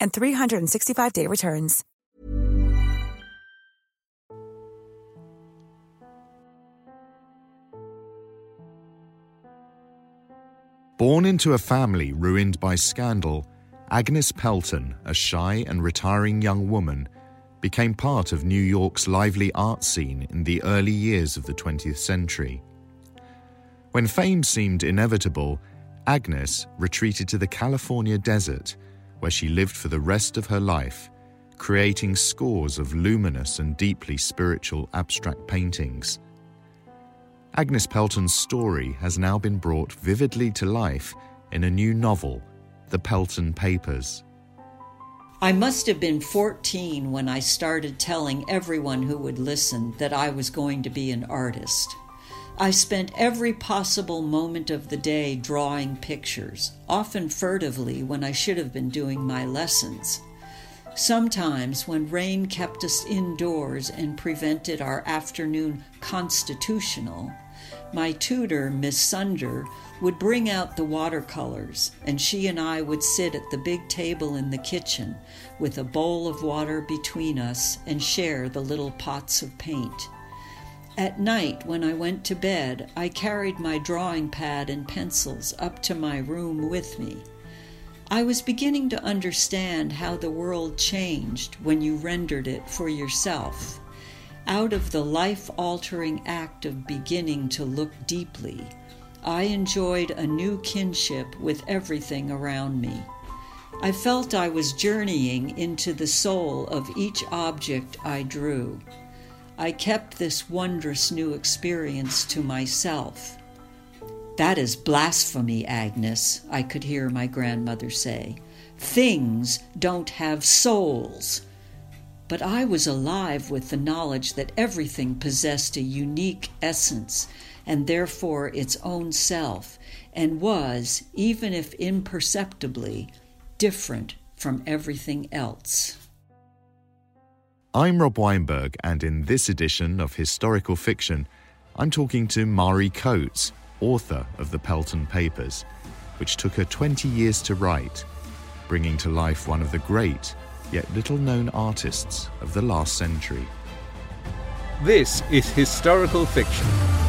and 365-day returns. Born into a family ruined by scandal, Agnes Pelton, a shy and retiring young woman, became part of New York's lively art scene in the early years of the 20th century. When fame seemed inevitable, Agnes retreated to the California desert, where she lived for the rest of her life, creating scores of luminous and deeply spiritual abstract paintings. Agnes Pelton's story has now been brought vividly to life in a new novel, The Pelton Papers. I must have been 14 when I started telling everyone who would listen that I was going to be an artist. I spent every possible moment of the day drawing pictures, often furtively when I should have been doing my lessons. Sometimes, when rain kept us indoors and prevented our afternoon constitutional, my tutor, Miss Sunder, would bring out the watercolors, and she and I would sit at the big table in the kitchen with a bowl of water between us and share the little pots of paint. At night, when I went to bed, I carried my drawing pad and pencils up to my room with me. I was beginning to understand how the world changed when you rendered it for yourself. Out of the life altering act of beginning to look deeply, I enjoyed a new kinship with everything around me. I felt I was journeying into the soul of each object I drew. I kept this wondrous new experience to myself. That is blasphemy, Agnes, I could hear my grandmother say. Things don't have souls. But I was alive with the knowledge that everything possessed a unique essence and therefore its own self, and was, even if imperceptibly, different from everything else. I'm Rob Weinberg, and in this edition of Historical Fiction, I'm talking to Mari Coates, author of the Pelton Papers, which took her 20 years to write, bringing to life one of the great, yet little known artists of the last century. This is Historical Fiction.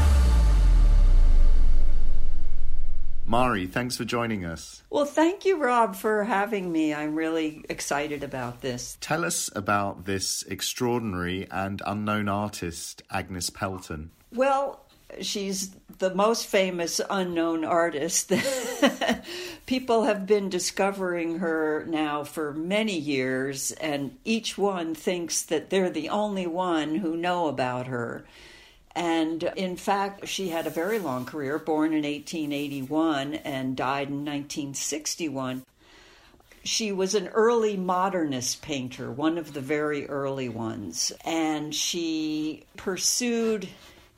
Mari, thanks for joining us. Well, thank you, Rob, for having me. I'm really excited about this. Tell us about this extraordinary and unknown artist, Agnes Pelton. Well, she's the most famous unknown artist. People have been discovering her now for many years, and each one thinks that they're the only one who know about her. And in fact, she had a very long career, born in 1881 and died in 1961. She was an early modernist painter, one of the very early ones, and she pursued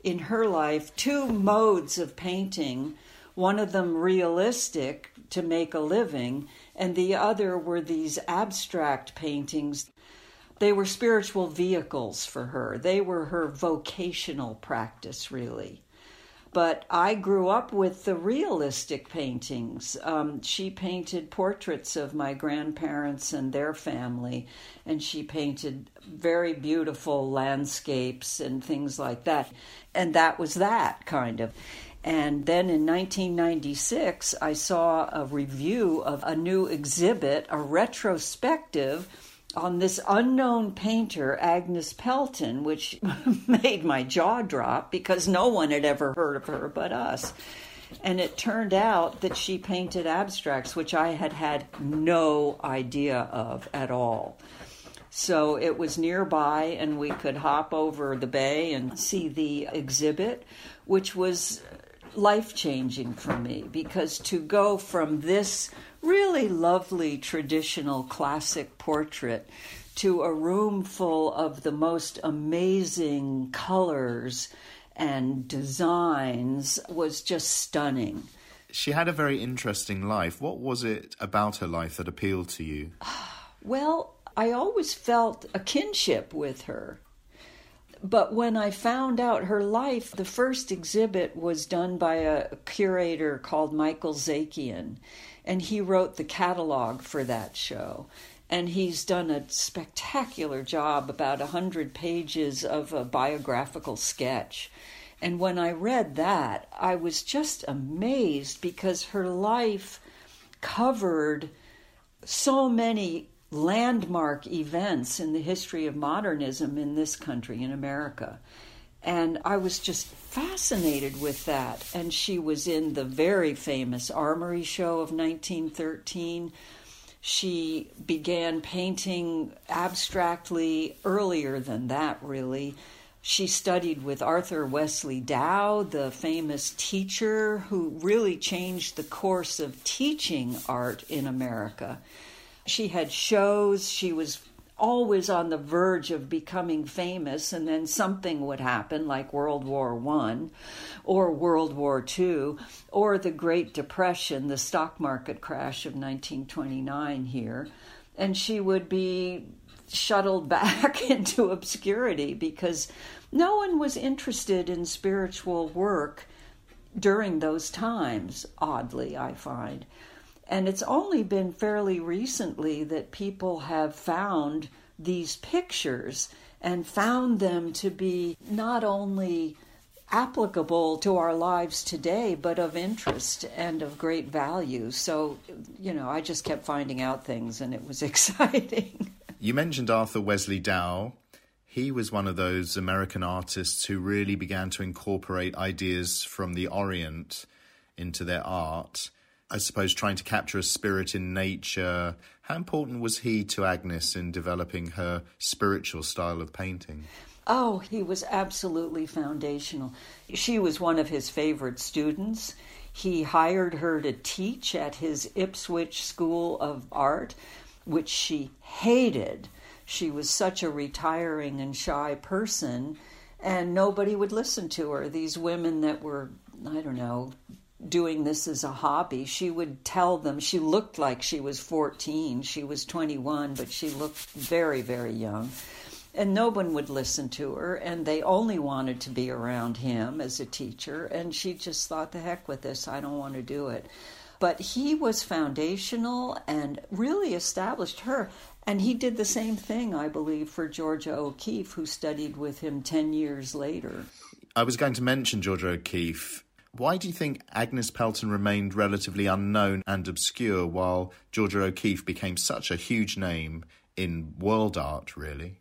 in her life two modes of painting one of them realistic to make a living, and the other were these abstract paintings they were spiritual vehicles for her. They were her vocational practice, really. But I grew up with the realistic paintings. Um, she painted portraits of my grandparents and their family, and she painted very beautiful landscapes and things like that. And that was that kind of. And then in 1996, I saw a review of a new exhibit, a retrospective on this unknown painter, Agnes Pelton, which made my jaw drop because no one had ever heard of her but us. And it turned out that she painted abstracts, which I had had no idea of at all. So it was nearby, and we could hop over the bay and see the exhibit, which was life changing for me because to go from this really lovely traditional classic portrait to a room full of the most amazing colors and designs was just stunning. She had a very interesting life. What was it about her life that appealed to you? Well, I always felt a kinship with her. But when I found out her life, the first exhibit was done by a curator called Michael Zakian, and he wrote the catalog for that show. And he's done a spectacular job, about a hundred pages of a biographical sketch. And when I read that, I was just amazed because her life covered so many landmark events in the history of modernism in this country, in America. And I was just fascinated with that. And she was in the very famous Armory Show of 1913. She began painting abstractly earlier than that, really. She studied with Arthur Wesley Dow, the famous teacher who really changed the course of teaching art in America. She had shows, she was always on the verge of becoming famous and then something would happen like world war one or world war two or the great depression the stock market crash of 1929 here and she would be shuttled back into obscurity because no one was interested in spiritual work during those times oddly i find and it's only been fairly recently that people have found these pictures and found them to be not only applicable to our lives today, but of interest and of great value. So, you know, I just kept finding out things and it was exciting. You mentioned Arthur Wesley Dow. He was one of those American artists who really began to incorporate ideas from the Orient into their art. I suppose, trying to capture a spirit in nature. How important was he to Agnes in developing her spiritual style of painting? Oh, he was absolutely foundational. She was one of his favorite students. He hired her to teach at his Ipswich School of Art, which she hated. She was such a retiring and shy person, and nobody would listen to her. These women that were, I don't know, doing this as a hobby. She would tell them she looked like she was 14. She was 21, but she looked very, very young. And no one would listen to her, and they only wanted to be around him as a teacher. And she just thought, the heck with this, I don't want to do it. But he was foundational and really established her. And he did the same thing, I believe, for Georgia O'Keeffe, who studied with him 10 years later. I was going to mention Georgia O'Keeffe why do you think Agnes Pelton remained relatively unknown and obscure while Georgia O'Keeffe became such a huge name in world art, really?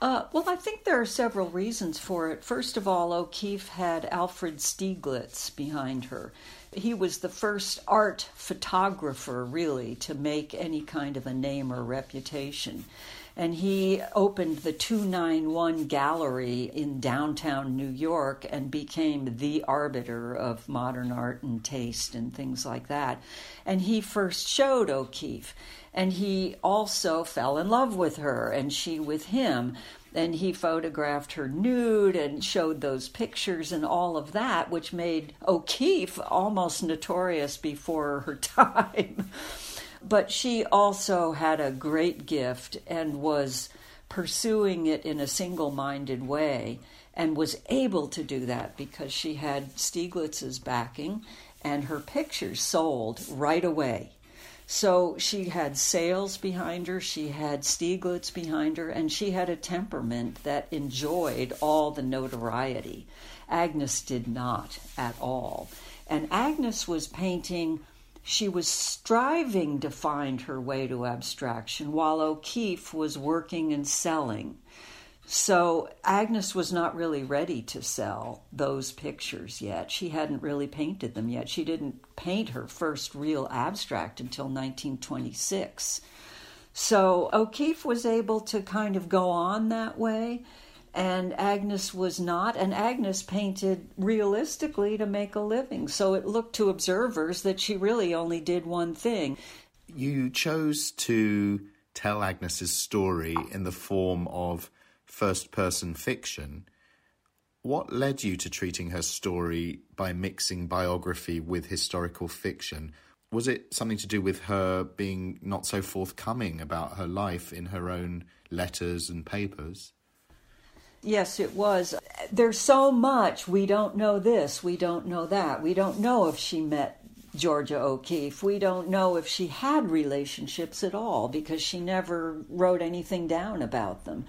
Uh, well, I think there are several reasons for it. First of all, O'Keeffe had Alfred Stieglitz behind her. He was the first art photographer, really, to make any kind of a name or reputation and he opened the 291 Gallery in downtown New York and became the arbiter of modern art and taste and things like that. And he first showed O'Keeffe, and he also fell in love with her, and she with him. And he photographed her nude and showed those pictures and all of that, which made O'Keeffe almost notorious before her time. But she also had a great gift and was pursuing it in a single minded way and was able to do that because she had Stieglitz's backing and her pictures sold right away. So she had sales behind her, she had Stieglitz behind her, and she had a temperament that enjoyed all the notoriety. Agnes did not at all. And Agnes was painting she was striving to find her way to abstraction while O'Keeffe was working and selling. So Agnes was not really ready to sell those pictures yet. She hadn't really painted them yet. She didn't paint her first real abstract until 1926. So O'Keeffe was able to kind of go on that way, and Agnes was not. And Agnes painted realistically to make a living. So it looked to observers that she really only did one thing. You chose to tell Agnes's story in the form of first person fiction. What led you to treating her story by mixing biography with historical fiction? Was it something to do with her being not so forthcoming about her life in her own letters and papers? Yes, it was. There's so much. We don't know this. We don't know that. We don't know if she met Georgia O'Keeffe. We don't know if she had relationships at all because she never wrote anything down about them.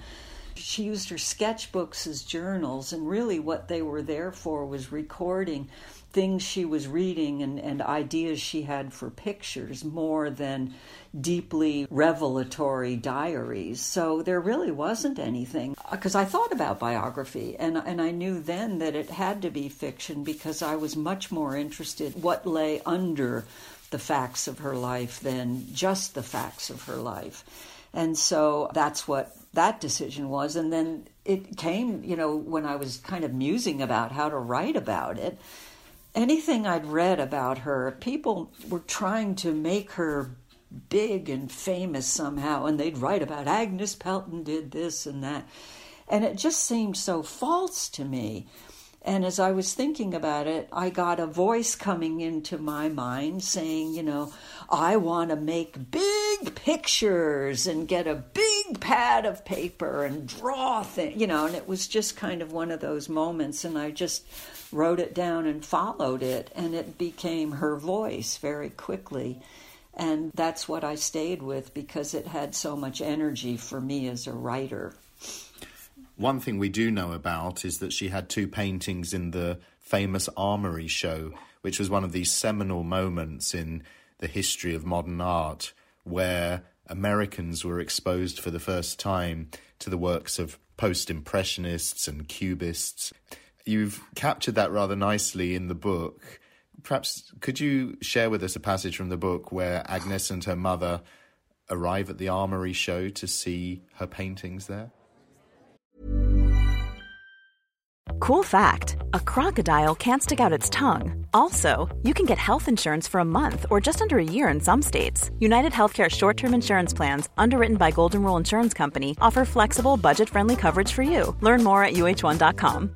She used her sketchbooks as journals, and really what they were there for was recording things she was reading and, and ideas she had for pictures more than deeply revelatory diaries. So there really wasn't anything. Because I thought about biography, and, and I knew then that it had to be fiction because I was much more interested what lay under the facts of her life than just the facts of her life. And so that's what that decision was. And then it came, you know, when I was kind of musing about how to write about it. Anything I'd read about her, people were trying to make her big and famous somehow, and they'd write about Agnes Pelton did this and that. And it just seemed so false to me. And as I was thinking about it, I got a voice coming into my mind saying, you know, I want to make big pictures and get a big pad of paper and draw things, you know, and it was just kind of one of those moments. And I just wrote it down and followed it, and it became her voice very quickly. And that's what I stayed with because it had so much energy for me as a writer. One thing we do know about is that she had two paintings in the famous Armory show, which was one of these seminal moments in the history of modern art where Americans were exposed for the first time to the works of post impressionists and cubists. You've captured that rather nicely in the book. Perhaps could you share with us a passage from the book where Agnes and her mother arrive at the Armory show to see her paintings there? Cool fact a crocodile can't stick out its tongue. Also, you can get health insurance for a month or just under a year in some states. United Healthcare short term insurance plans, underwritten by Golden Rule Insurance Company, offer flexible, budget friendly coverage for you. Learn more at uh1.com.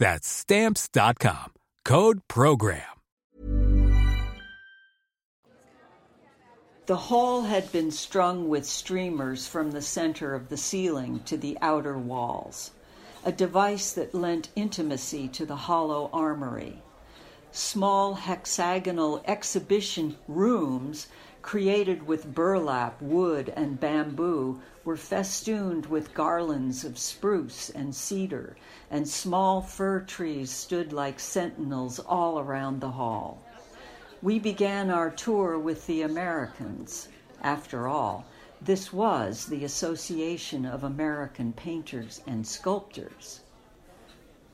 That's stamps.com. Code program. The hall had been strung with streamers from the center of the ceiling to the outer walls, a device that lent intimacy to the hollow armory. Small hexagonal exhibition rooms created with burlap, wood, and bamboo, were festooned with garlands of spruce and cedar, and small fir trees stood like sentinels all around the hall. We began our tour with the Americans. After all, this was the Association of American Painters and Sculptors.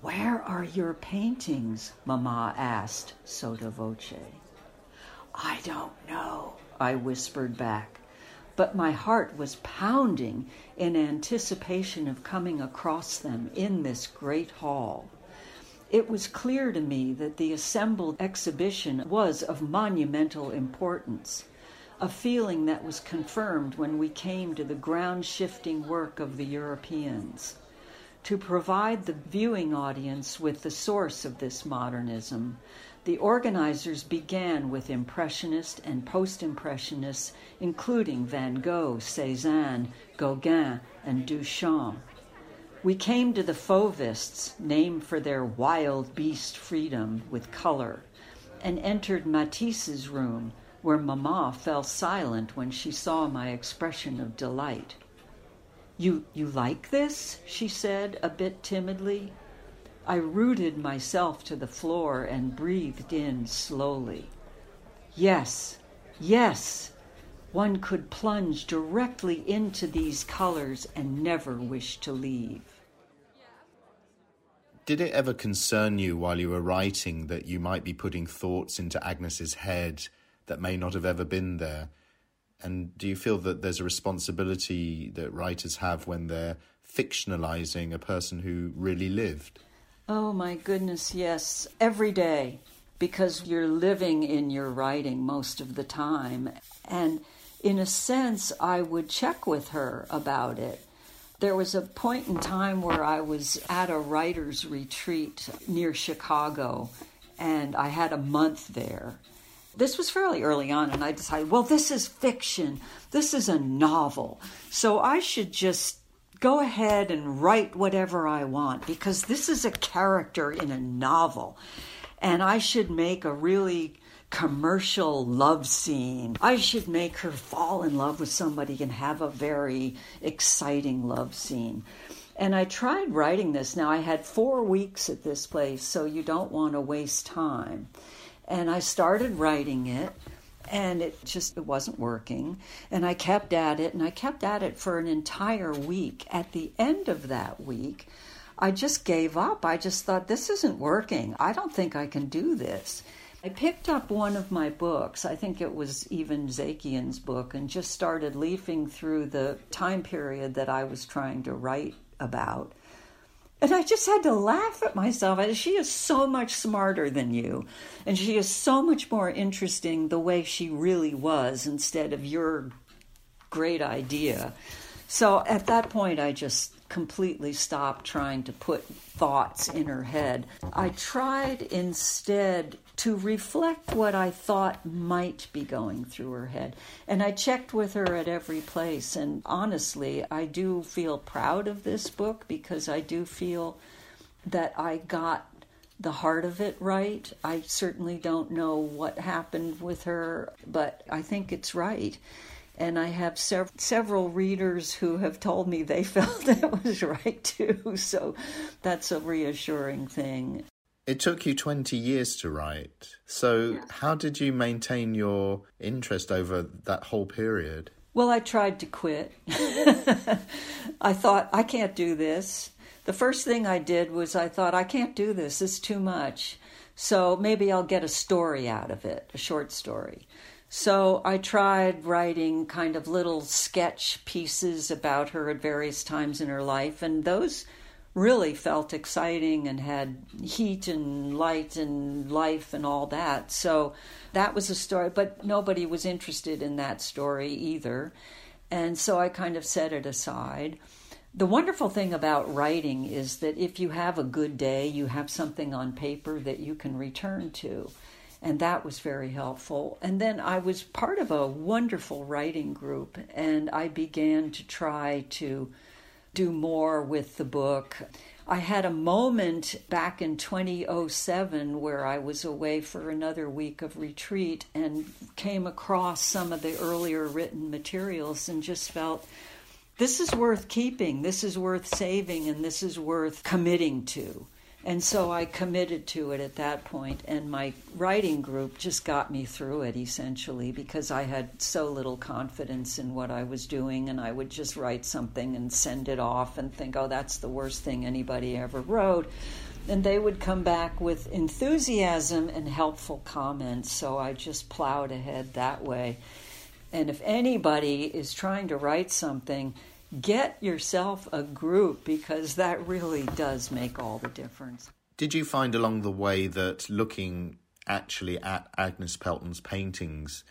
Where are your paintings? Mamma asked, sotto voce. I don't know, I whispered back, but my heart was pounding in anticipation of coming across them in this great hall. It was clear to me that the assembled exhibition was of monumental importance, a feeling that was confirmed when we came to the ground shifting work of the Europeans. To provide the viewing audience with the source of this modernism, the organizers began with Impressionists and Post Impressionists, including Van Gogh, Cezanne, Gauguin, and Duchamp. We came to the Fauvists, named for their wild beast freedom with color, and entered Matisse's room, where Mamma fell silent when she saw my expression of delight. You, you like this? she said, a bit timidly. I rooted myself to the floor and breathed in slowly. Yes, yes, one could plunge directly into these colors and never wish to leave. Did it ever concern you while you were writing that you might be putting thoughts into Agnes's head that may not have ever been there? And do you feel that there's a responsibility that writers have when they're fictionalizing a person who really lived? Oh my goodness, yes. Every day, because you're living in your writing most of the time. And in a sense, I would check with her about it. There was a point in time where I was at a writer's retreat near Chicago, and I had a month there. This was fairly early on, and I decided, well, this is fiction. This is a novel. So I should just go ahead and write whatever I want because this is a character in a novel. And I should make a really commercial love scene. I should make her fall in love with somebody and have a very exciting love scene. And I tried writing this. Now, I had four weeks at this place, so you don't want to waste time. And I started writing it, and it just it wasn't working. And I kept at it, and I kept at it for an entire week. At the end of that week, I just gave up. I just thought, this isn't working. I don't think I can do this. I picked up one of my books, I think it was even Zakian's book, and just started leafing through the time period that I was trying to write about. And I just had to laugh at myself. She is so much smarter than you, and she is so much more interesting the way she really was instead of your great idea. So at that point, I just completely stopped trying to put thoughts in her head. I tried instead to reflect what I thought might be going through her head. And I checked with her at every place. And honestly, I do feel proud of this book because I do feel that I got the heart of it right. I certainly don't know what happened with her, but I think it's right. And I have sev- several readers who have told me they felt it was right too. So that's a reassuring thing. It took you 20 years to write. So, how did you maintain your interest over that whole period? Well, I tried to quit. I thought, I can't do this. The first thing I did was I thought, I can't do this. It's too much. So maybe I'll get a story out of it, a short story. So I tried writing kind of little sketch pieces about her at various times in her life, and those really felt exciting and had heat and light and life and all that. So that was a story, but nobody was interested in that story either. And so I kind of set it aside. The wonderful thing about writing is that if you have a good day, you have something on paper that you can return to. And that was very helpful. And then I was part of a wonderful writing group, and I began to try to do more with the book. I had a moment back in 2007 where I was away for another week of retreat and came across some of the earlier written materials and just felt this is worth keeping, this is worth saving, and this is worth committing to. And so I committed to it at that point, and my writing group just got me through it essentially because I had so little confidence in what I was doing, and I would just write something and send it off and think, oh, that's the worst thing anybody ever wrote. And they would come back with enthusiasm and helpful comments, so I just plowed ahead that way. And if anybody is trying to write something, get yourself a group because that really does make all the difference. Did you find along the way that looking actually at Agnes Pelton's paintings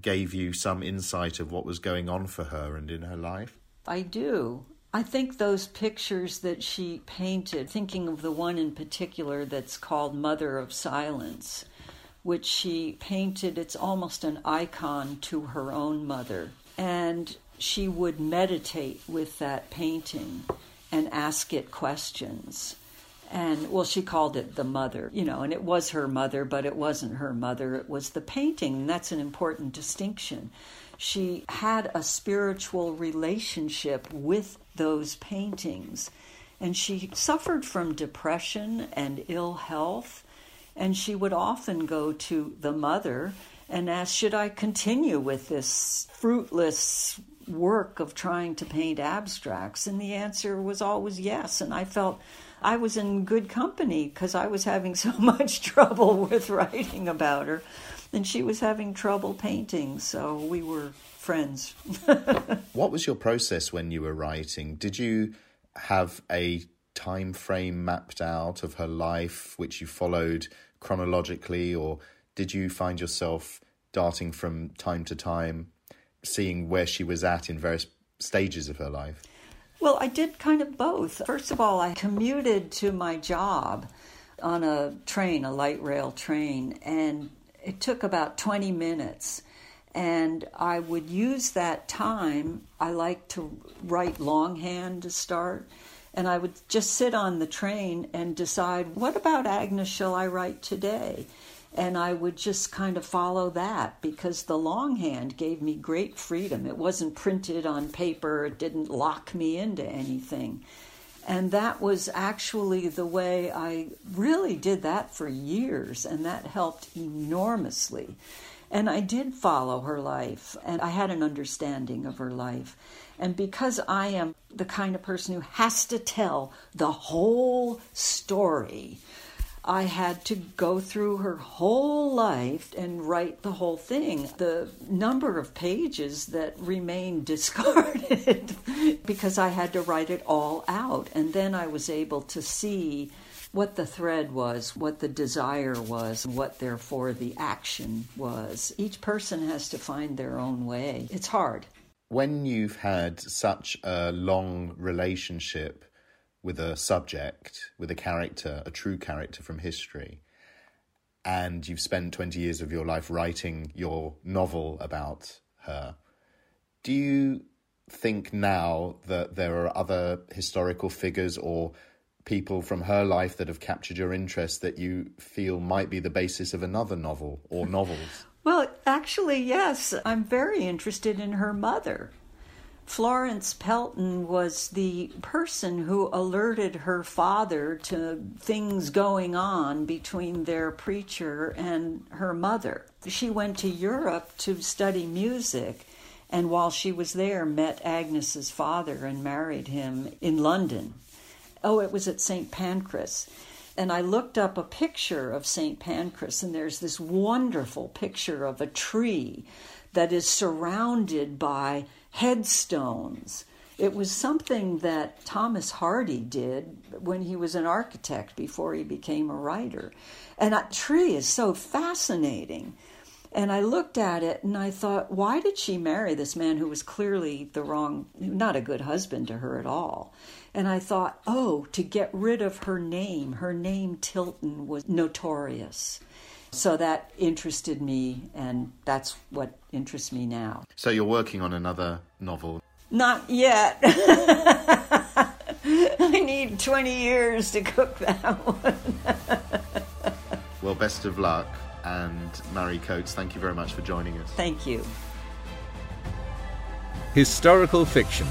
gave you some insight of what was going on for her and in her life? I do. I think those pictures that she painted, thinking of the one in particular that's called Mother of Silence, which she painted, it's almost an icon to her own mother. And she would meditate with that painting and ask it questions. And well, she called it the mother, you know, and it was her mother, but it wasn't her mother. It was the painting, and that's an important distinction. She had a spiritual relationship with those paintings, and she suffered from depression and ill health, and she would often go to the mother and ask, Should I continue with this fruitless work of trying to paint abstracts? And the answer was always yes. And I felt I was in good company because I was having so much trouble with writing about her. And she was having trouble painting. So we were friends. what was your process when you were writing? Did you have a time frame mapped out of her life which you followed chronologically, or did you find yourself darting from time to time seeing where she was at in various stages of her life? Well, I did kind of both. First of all, I commuted to my job on a train, a light rail train, and it took about 20 minutes. And I would use that time. I like to write longhand to start. And I would just sit on the train and decide, what about Agnes shall I write today? And I would just kind of follow that because the longhand gave me great freedom. It wasn't printed on paper, it didn't lock me into anything. And that was actually the way I really did that for years, and that helped enormously. And I did follow her life, and I had an understanding of her life. And because I am the kind of person who has to tell the whole story, I had to go through her whole life and write the whole thing. The number of pages that remained discarded because I had to write it all out. And then I was able to see what the thread was, what the desire was, what therefore the action was. Each person has to find their own way. It's hard. When you've had such a long relationship with a subject, with a character, a true character from history, and you've spent 20 years of your life writing your novel about her, do you think now that there are other historical figures or people from her life that have captured your interest that you feel might be the basis of another novel or novels? Well, actually, yes. I'm very interested in her mother. Florence Pelton was the person who alerted her father to things going on between their preacher and her mother. She went to Europe to study music and while she was there met Agnes's father and married him in London. Oh, it was at St. Pancras. And I looked up a picture of St. Pancras, and there's this wonderful picture of a tree that is surrounded by headstones. It was something that Thomas Hardy did when he was an architect before he became a writer. And that tree is so fascinating. And I looked at it and I thought, why did she marry this man who was clearly the wrong, not a good husband to her at all? And I thought, oh, to get rid of her name, her name Tilton was notorious. So that interested me, and that's what interests me now. So you're working on another novel? Not yet. I I need 20 years to cook that one. well, best of luck. And Mari Coates, thank you very much for joining us. Thank you. Historical fiction.